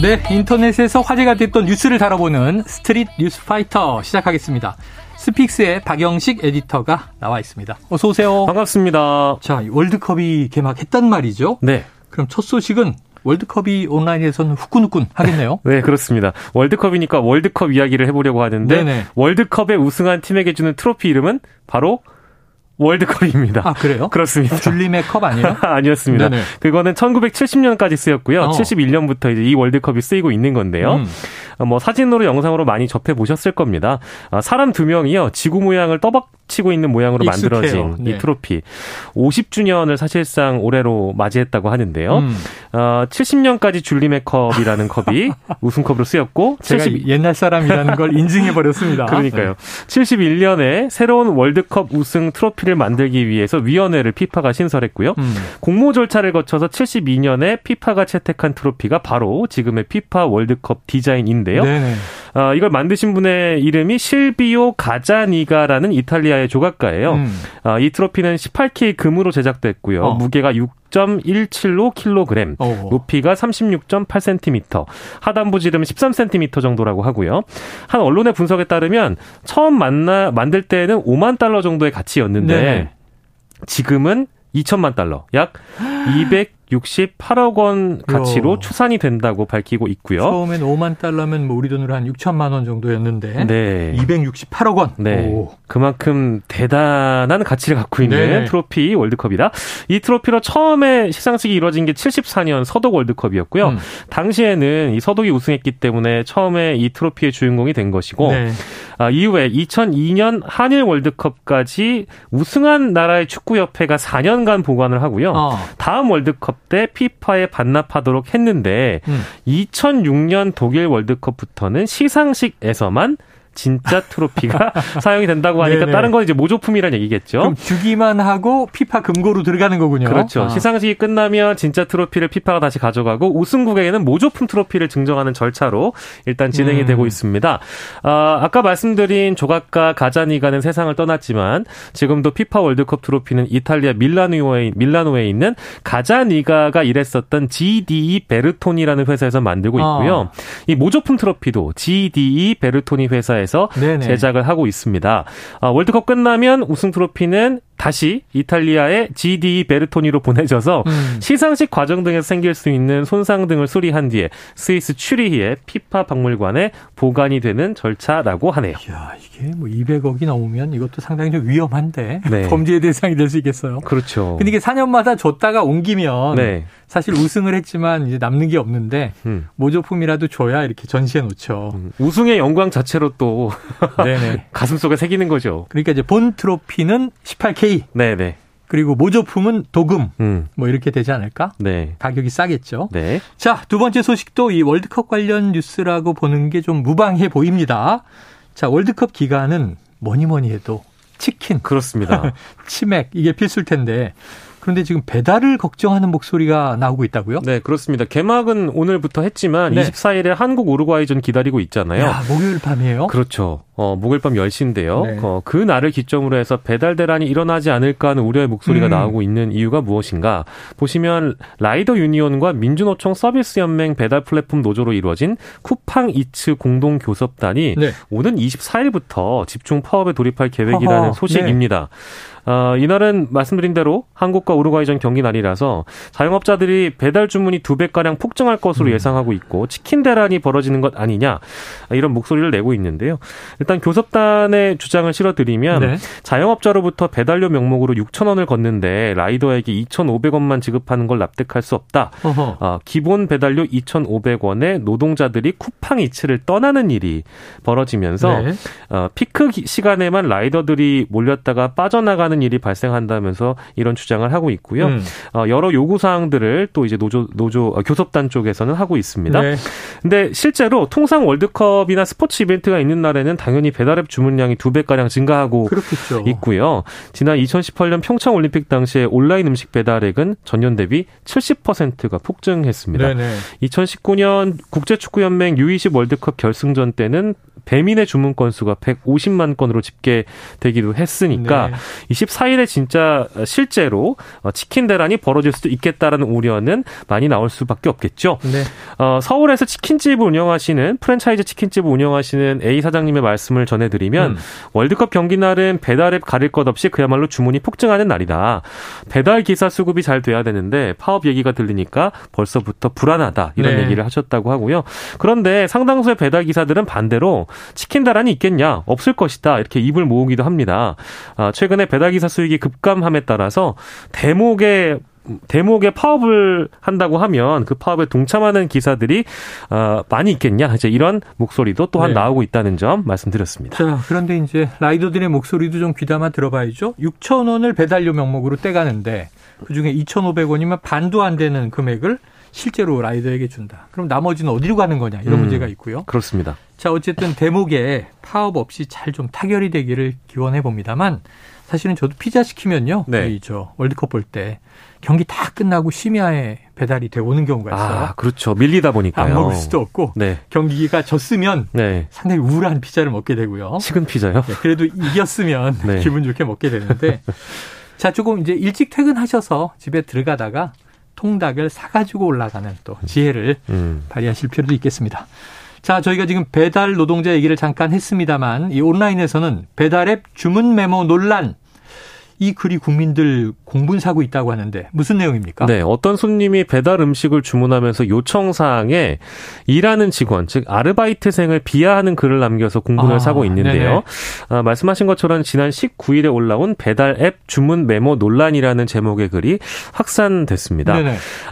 네, 인터넷에서 화제가 됐던 뉴스를 다뤄보는 스트릿 뉴스 파이터 시작하겠습니다. 스픽스의 박영식 에디터가 나와 있습니다. 어서 오세요. 반갑습니다. 자, 월드컵이 개막했단 말이죠. 네. 그럼 첫 소식은 월드컵이 온라인에서는 후끈후끈 하겠네요. 네, 그렇습니다. 월드컵이니까 월드컵 이야기를 해보려고 하는데 네네. 월드컵에 우승한 팀에게 주는 트로피 이름은 바로 월드컵입니다. 아, 그래요? 그렇습니다. 줄리메 컵 아니에요? 아니었습니다. 네네. 그거는 1970년까지 쓰였고요. 어. 71년부터 이제 이 월드컵이 쓰이고 있는 건데요. 음. 어, 뭐 사진으로 영상으로 많이 접해 보셨을 겁니다. 아, 사람 두 명이요. 지구 모양을 떠박 치고 있는 모양으로 익숙해요. 만들어진 네. 이 트로피. 50주년을 사실상 올해로 맞이했다고 하는데요. 음. 어, 70년까지 줄림의 컵이라는 컵이 우승컵으로 쓰였고 제가 70... 옛날 사람이라는 걸 인증해 버렸습니다. 그러니까요. 네. 71년에 새로운 월드컵 우승 트로피를 만들기 위해서 위원회를 피파가 신설했고요. 음. 공모 절차를 거쳐서 72년에 피파가 채택한 트로피가 바로 지금의 피파 월드컵 디자인인데 있는데요. 네네. 어, 이걸 만드신 분의 이름이 실비오 가자니가라는 이탈리아의 조각가예요. 음. 어, 이 트로피는 18K 금으로 제작됐고요. 어. 무게가 6.175kg, 오. 높이가 36.8cm, 하단부 지름 13cm 정도라고 하고요. 한 언론의 분석에 따르면 처음 만나 만들 때는 5만 달러 정도의 가치였는데 네. 지금은 2천만 달러, 약 200. 68억 원 가치로 요. 추산이 된다고 밝히고 있고요. 처음엔 5만 달러면 뭐 우리 돈으로 한 6천만 원 정도였는데 네. 268억 원. 네. 오. 그만큼 대단한 가치를 갖고 있는 네. 트로피 월드컵이다. 이 트로피로 처음에 시상식이 이루어진 게 74년 서독 월드컵이었고요. 음. 당시에는 이 서독이 우승했기 때문에 처음에 이 트로피의 주인공이 된 것이고 네. 아, 이후에 2002년 한일 월드컵까지 우승한 나라의 축구협회가 4년간 보관을 하고요. 어. 다음 월드컵 때 피파에 반납하도록 했는데 음. 2006년 독일 월드컵부터는 시상식에서만 진짜 트로피가 사용이 된다고 하니까 네네. 다른 건 이제 모조품이라는 얘기겠죠. 그럼 주기만 하고 피파 금고로 들어가는 거군요. 그렇죠. 아. 시상식이 끝나면 진짜 트로피를 피파가 다시 가져가고 우승국에게는 모조품 트로피를 증정하는 절차로 일단 진행이 음. 되고 있습니다. 아, 아까 말씀드린 조각가 가자니가는 세상을 떠났지만 지금도 피파 월드컵 트로피는 이탈리아 밀라노에 밀라노에 있는 가자니가가 일했었던 GDE 베르토니라는 회사에서 만들고 있고요. 아. 이 모조품 트로피도 GDE 베르토니 회사에 회사에서 네네. 제작을 하고 있습니다. 아, 월드컵 끝나면 우승 트로피는 다시 이탈리아의 GD 베르토니로 보내져서 음. 시상식 과정 등에서 생길 수 있는 손상 등을 수리한 뒤에 스위스 추리히의 피파 박물관에 보관이 되는 절차라고 하네요. 야 이게 뭐 200억이 넘으면 이것도 상당히 좀 위험한데 네. 범죄의 대상이 될 수 있겠어요. 그렇죠. 근데 이게 4년마다 줬다가 옮기면 네. 사실 우승을 했지만 이제 남는 게 없는데 음. 모조품이라도 줘야 이렇게 전시해 놓죠. 음. 우승의 영광 자체로 또 가슴 속에 새기는 거죠. 그러니까 이제 본 트로피는 18K 네네. 그리고 모조품은 도금. 음. 뭐 이렇게 되지 않을까? 네. 가격이 싸겠죠. 네. 자, 두 번째 소식도 이 월드컵 관련 뉴스라고 보는 게 좀 무방해 보입니다. 자, 월드컵 기간은 뭐니 뭐니 해도 치킨. 그렇습니다. 치맥 이게 필수일 텐데 그런데 지금 배달을 걱정하는 목소리가 나오고 있다고요? 네, 그렇습니다. 개막은 오늘부터 했지만 네. 24일에 한국 우루과이전 기다리고 있잖아요. 야, 목요일 밤이에요? 그렇죠. 어, 목요일 밤 10시인데요. 네. 어, 그 날을 기점으로 해서 배달 대란이 일어나지 않을까 하는 우려의 목소리가 음. 나오고 있는 이유가 무엇인가? 보시면 라이더 유니온과 민주노총 서비스 연맹 배달 플랫폼 노조로 이루어진 쿠팡 이츠 공동 교섭단이 네. 오는 24일부터 집중 파업에 돌입할 계획이라는 허허, 소식입니다. 네. 어, 이날은 말씀드린 대로 한국과 우루과이전 경기 날이라서 자영업자들이 배달 주문이 두 배가량 폭증할 것으로 음. 예상하고 있고 치킨 대란이 벌어지는 것 아니냐 이런 목소리를 내고 있는데요. 일단 교섭단의 주장을 실어드리면 네. 자영업자로부터 배달료 명목으로 6천 원을 걷는데 라이더에게 2,500원만 지급하는 걸 납득할 수 없다. 어, 기본 배달료 2,500원에 노동자들이 쿠팡 이츠를 떠나는 일이 벌어지면서 네. 어, 피크 시간에만 라이더들이 몰렸다가 빠져나가는 하는 일이 발생한다면서 이런 주장을 하고 있고요. 음. 어, 여러 요구 사항들을 또 이제 노조 노조 어, 교섭단 쪽에서는 하고 있습니다. 네. 근데 실제로 통상 월드컵이나 스포츠 이벤트가 있는 날에는 당연히 배달앱 주문량이 두 배 가량 증가하고 그렇겠죠. 있고요. 지난 2018년 평창 올림픽 당시에 온라인 음식 배달액은 전년 대비 70%가 폭증했습니다. 네네. 2019년 국제축구연맹 U20 월드컵 결승전 때는 배민의 주문 건수가 150만 건으로 집계되기도 했으니까 네. 24일에 진짜 실제로 어, 치킨 대란이 벌어질 수도 있겠다라는 우려는 많이 나올 수밖에 없겠죠. 네. 어, 서울에서 치킨집을 운영하시는 프랜차이즈 치킨집을 운영하시는 A 사장님의 말씀을 전해드리면 음. 월드컵 경기 날은 배달앱 가릴 것 없이 그야말로 주문이 폭증하는 날이다. 배달 기사 수급이 잘 돼야 되는데 파업 얘기가 들리니까 벌써부터 불안하다 이런 네. 얘기를 하셨다고 하고요. 그런데 상당수의 배달 기사들은 반대로 치킨 다란이 있겠냐 없을 것이다 이렇게 입을 모으기도 합니다. 아, 최근에 배달 기사 수익이 급감함에 따라서 대목의 대목에 파업을 한다고 하면 그 파업에 동참하는 기사들이 어, 많이 있겠냐 이제 이런 목소리도 또한 네. 나오고 있다는 점 말씀드렸습니다. 자 그런데 이제 라이더들의 목소리도 좀 귀담아 들어봐야죠. 6천 원을 배달료 명목으로 떼가는데 그 중에 2,500원이면 반도 안 되는 금액을 실제로 라이더에게 준다. 그럼 나머지는 어디로 가는 거냐 이런 음, 문제가 있고요. 그렇습니다. 자 어쨌든 대목에 파업 없이 잘 좀 타결이 되기를 기원해 봅니다만 사실은 저도 피자 시키면요. 네. 우리 저 월드컵 볼 때 경기 다 끝나고 심야에 배달이 돼 오는 경우가 있어요. 아, 그렇죠. 밀리다 보니까요. 안 먹을 수도 없고 네. 경기가 졌으면 네. 상당히 우울한 피자를 먹게 되고요. 식은 피자요? 네, 그래도 이겼으면 네. 기분 좋게 먹게 되는데 자 조금 이제 일찍 퇴근하셔서 집에 들어가다가 통닭을 사가지고 올라가는 또 지혜를 음. 발휘하실 필요도 있겠습니다. 자, 저희가 지금 배달 노동자 얘기를 잠깐 했습니다만 이 온라인에서는 배달앱 주문 메모 논란 이 글이 국민들 공분사고 있다고 하는데 무슨 내용입니까? 네, 어떤 손님이 배달 음식을 주문하면서 요청 사항에 일하는 직원, 즉 아르바이트생을 비하하는 글을 남겨서 공분을 아, 사고 있는데요. 아, 말씀하신 것처럼 지난 19일에 올라온 배달 앱 주문 메모 논란이라는 제목의 글이 확산됐습니다.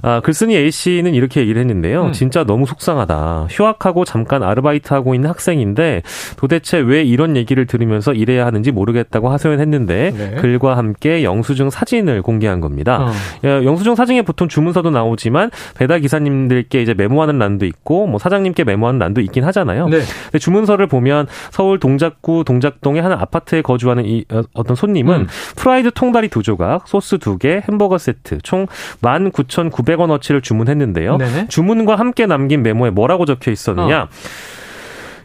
아, 글쓴이 A 씨는 이렇게 얘기를 했는데요. 음. 진짜 너무 속상하다. 휴학하고 잠깐 아르바이트하고 있는 학생인데 도대체 왜 이런 얘기를 들으면서 일해야 하는지 모르겠다고 하소연했는데 네. 글과 함께 영수증 사진을 공개한 겁니다. 어. 예, 영수증 사진에 보통 주문서도 나오지만 배달 기사님들께 이제 메모하는欄도 있고 뭐 사장님께 메모하는欄도 있긴 하잖아요. 네. 근데 주문서를 보면 서울 동작구 동작동의 한 아파트에 거주하는 이 어, 어떤 손님은 음. 프라이드 통다리 두 조각, 소스 두 개, 햄버거 세트 총 19,900원 어치를 주문했는데요. 네네. 주문과 함께 남긴 메모에 뭐라고 적혀 있었느냐? 어.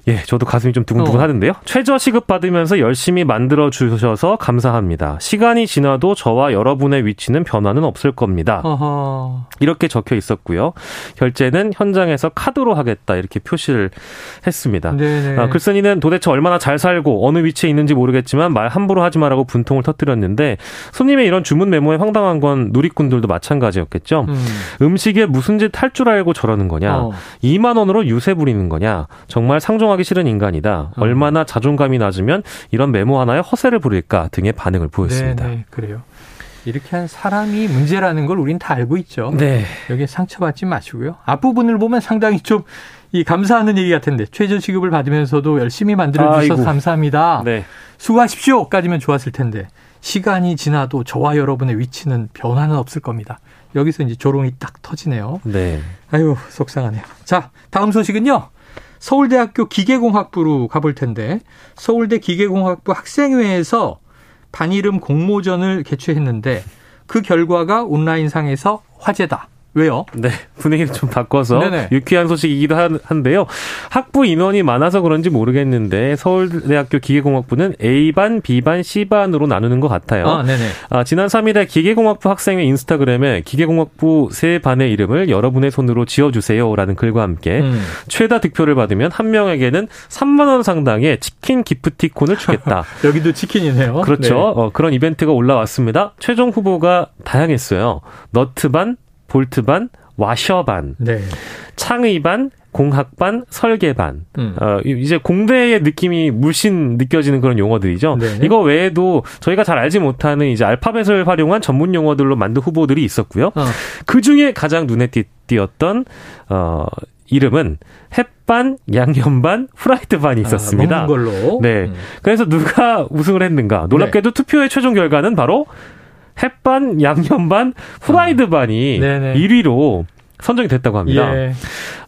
예, 저도 가슴이 좀 두근두근 어. 하는데요. 최저 시급 받으면서 열심히 만들어 주셔서 감사합니다. 시간이 지나도 저와 여러분의 위치는 변화는 없을 겁니다. 어허. 이렇게 적혀 있었고요. 결제는 현장에서 카드로 하겠다 이렇게 표시를 했습니다. 아, 글쓴이는 도대체 얼마나 잘 살고 어느 위치에 있는지 모르겠지만 말 함부로 하지 말라고 분통을 터뜨렸는데 손님의 이런 주문 메모에 황당한 건 누리꾼들도 마찬가지였겠죠. 음. 식에 무슨 짓 할 줄 알고 저러는 거냐. 어. 2만 원으로 유세 부리는 거냐. 정말 상종 하 인정하기 싫은 인간이다. 음. 얼마나 자존감이 낮으면 이런 메모 하나에 허세를 부릴까 등의 반응을 보였습니다. 네, 네, 그래요. 이렇게 한 사람이 문제라는 걸 우린 다 알고 있죠. 네. 여기에 상처받지 마시고요. 앞부분을 보면 상당히 좀 이 감사하는 얘기 같은데 최저 시급을 받으면서도 열심히 만들어 주셔서 감사합니다. 네. 수고하십시오까지면 좋았을 텐데 시간이 지나도 저와 여러분의 위치는 변화는 없을 겁니다. 여기서 이제 조롱이 딱 터지네요. 네. 아유 속상하네요. 자 다음 소식은요. 서울대학교 기계공학부로 가볼 텐데 서울대 기계공학부 학생회에서 반이름 공모전을 개최했는데 그 결과가 온라인상에서 화제다. 왜요? 네, 분위기를 좀 바꿔서 네네. 유쾌한 소식이기도 한데요. 학부 인원이 많아서 그런지 모르겠는데 서울대학교 기계공학부는 A반, B반, C반으로 나누는 것 같아요. 아, 네네. 아, 지난 3일에 기계공학부 학생회 인스타그램에 기계공학부 세 반의 이름을 여러분의 손으로 지어주세요라는 글과 함께 음. 최다 득표를 받으면 한 명에게는 3만 원 상당의 치킨 기프티콘을 주겠다. 여기도 치킨이네요. 그렇죠. 네. 어, 그런 이벤트가 올라왔습니다. 최종 후보가 다양했어요. 너트반, 볼트반, 와셔반, 네. 창의반, 공학반, 설계반. 음. 어, 이제 공대의 느낌이 물씬 느껴지는 그런 용어들이죠. 네 이거 외에도 저희가 잘 알지 못하는 이제 알파벳을 활용한 전문 용어들로 만든 후보들이 있었고요. 어. 그 중에 가장 눈에 띄었던 어 이름은 햇반, 양념반, 후라이드반이 아, 있었습니다. 아, 걸로. 네. 음. 그래서 누가 우승을 했는가? 놀랍게도 네. 투표의 최종 결과는 바로 햇반, 양념반, 후라이드 반이 아, 1위로 선정이 됐다고 합니다. 예.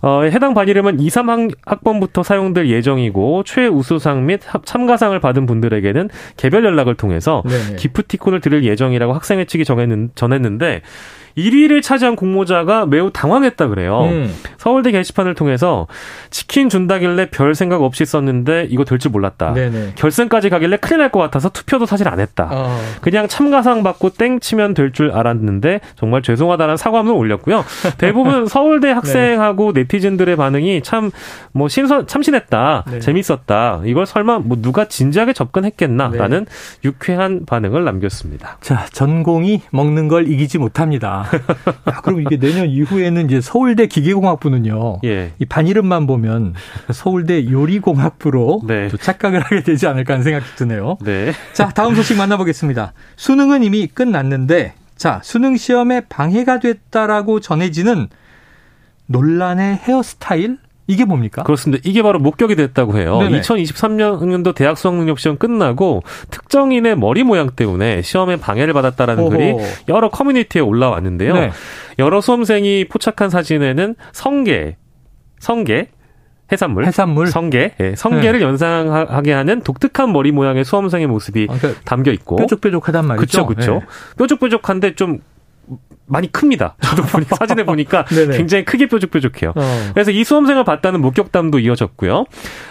어, 해당 반 이름은 2, 3학번부터 사용될 예정이고 최우수상 및 참가상을 받은 분들에게는 개별 연락을 통해서 네네. 기프티콘을 드릴 예정이라고 학생회 측이 정했는, 전했는데 1위를 차지한 공모자가 매우 당황했다 그래요. 음. 서울대 게시판을 통해서 치킨 준다길래 별 생각 없이 썼는데 이거 될 줄 몰랐다. 네네. 결승까지 가길래 큰일 날 것 같아서 투표도 사실 안 했다. 어. 그냥 참가상 받고 땡 치면 될 줄 알았는데 정말 죄송하다는 사과문을 올렸고요. 대부분 서울대 학생하고 네. 네티즌들의 반응이 참 뭐 신선 참신했다. 네. 재밌었다. 이걸 설마 뭐 누가 진지하게 접근했겠나라는 네. 유쾌한 반응을 남겼습니다. 자, 전공이 먹는 걸 이기지 못합니다. 야, 그럼 이게 내년 이후에는 이제 서울대 기계공학부는요. 예. 이 반 이름만 보면 서울대 요리공학부로 네. 착각을 하게 되지 않을까 하는 생각이 드네요. 네. 자, 다음 소식 만나보겠습니다. 수능은 이미 끝났는데 자, 수능 시험에 방해가 됐다라고 전해지는 논란의 헤어스타일 이게 뭡니까? 그렇습니다. 이게 바로 목격이 됐다고 해요. 네네. 2023년도 대학 수학능력 시험 끝나고 특정인의 머리 모양 때문에 시험에 방해를 받았다라는 오호. 글이 여러 커뮤니티에 올라왔는데요. 네. 여러 수험생이 포착한 사진에는 성게, 성게, 해산물, 해산물, 성게, 예, 성게를 네. 연상하게 하는 독특한 머리 모양의 수험생의 모습이 아, 그러니까 담겨 있고 뾰족뾰족하단 말이죠. 그렇죠, 그렇죠. 네. 뾰족뾰족한데 좀 많이 큽니다. 저도 보니까 사진에 보니까 굉장히 크게 뾰족뾰족해요. 어. 그래서 이 수험생을 봤다는 목격담도 이어졌고요.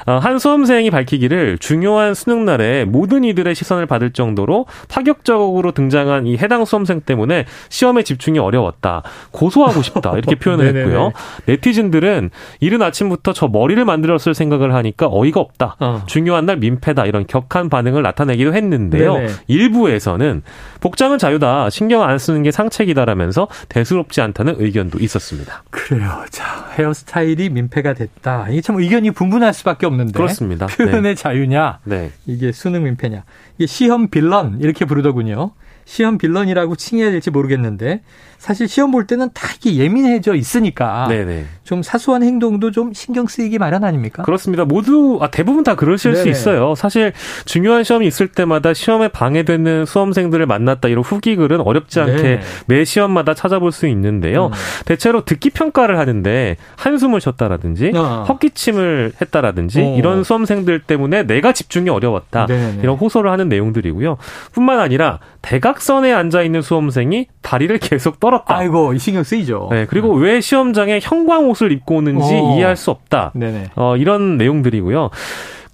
어, 한 수험생이 밝히기를 중요한 수능 날에 모든 이들의 시선을 받을 정도로 파격적으로 등장한 이 해당 수험생 때문에 시험에 집중이 어려웠다. 고소하고 싶다. 이렇게 표현을 했고요. 네티즌들은 이른 아침부터 저 머리를 만들었을 생각을 하니까 어이가 없다. 어. 중요한 날 민폐다. 이런 격한 반응을 나타내기도 했는데요. 네네. 일부에서는 복장은 자유다. 신경 안 쓰는 게 상책이다라면 하면서 대수롭지 않다는 의견도 있었습니다. 그래요. 자, 헤어스타일이 민폐가 됐다. 이게 참 의견이 분분할 수밖에 없는데. 그렇습니다. 표현의 네. 자유냐, 네. 이게 수능 민폐냐. 이게 시험 빌런 이렇게 부르더군요. 시험 빌런이라고 칭해야 될지 모르겠는데 사실 시험 볼 때는 다 이게 예민해져 있으니까 네네. 좀 사소한 행동도 좀 신경 쓰이기 마련 아닙니까? 그렇습니다. 모두 아, 대부분 다 그러실 네네. 수 있어요. 사실 중요한 시험이 있을 때마다 시험에 방해되는 수험생들을 만났다 이런 후기 글은 어렵지 않게 네. 매 시험마다 찾아볼 수 있는데요. 음. 대체로 듣기 평가를 하는데 한숨을 쉬었다라든지 아. 헛기침을 했다라든지 오. 이런 수험생들 때문에 내가 집중이 어려웠다 네네. 이런 호소를 하는 내용들이고요. 뿐만 아니라 대각 선에 앉아 있는 수험생이 다리를 계속 떨었다. 아이고, 이 신경 쓰이죠. 네, 그리고 네. 왜 시험장에 형광 옷을 입고 오는지 오. 이해할 수 없다. 네네. 어, 이런 내용들이고요.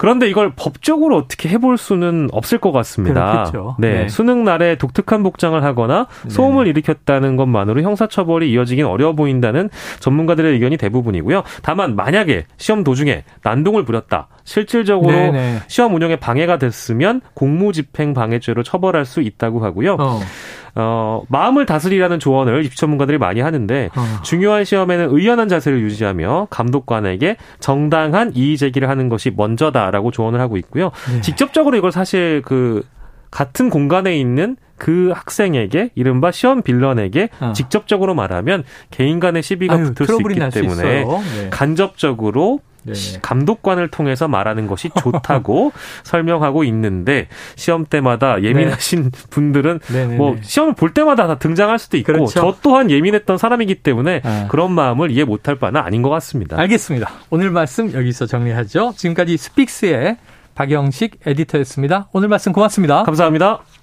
그런데 이걸 법적으로 어떻게 해볼 수는 없을 것 같습니다. 그렇겠죠. 네, 네. 수능 날에 독특한 복장을 하거나 네. 소음을 네. 일으켰다는 것만으로 형사처벌이 이어지긴 어려워 보인다는 전문가들의 의견이 대부분이고요. 다만 만약에 시험 도중에 난동을 부렸다. 실질적으로 네네. 네. 시험 운영에 방해가 됐으면 공무집행 방해죄로 처벌할 수 있다고 하고요. 어. 어, 마음을 다스리라는 조언을 입시 전문가들이 많이 하는데 어. 중요한 시험에는 의연한 자세를 유지하며 감독관에게 정당한 이의 제기를 하는 것이 먼저다라고 조언을 하고 있고요. 네. 직접적으로 이걸 사실 그 같은 공간에 있는 그 학생에게 이른바 시험 빌런에게 어. 직접적으로 말하면 개인 간의 시비가 아유, 붙을 수 있기 때문에 네. 간접적으로 네네. 감독관을 통해서 말하는 것이 좋다고 설명하고 있는데 시험 때마다 예민하신 네. 분들은 네네네. 뭐 시험을 볼 때마다 다 등장할 수도 있고 그렇죠. 저 또한 예민했던 사람이기 때문에 아. 그런 마음을 이해 못할 바는 아닌 것 같습니다. 알겠습니다. 오늘 말씀 여기서 정리하죠. 지금까지 스픽스의 박영식 에디터였습니다. 오늘 말씀 고맙습니다. 감사합니다.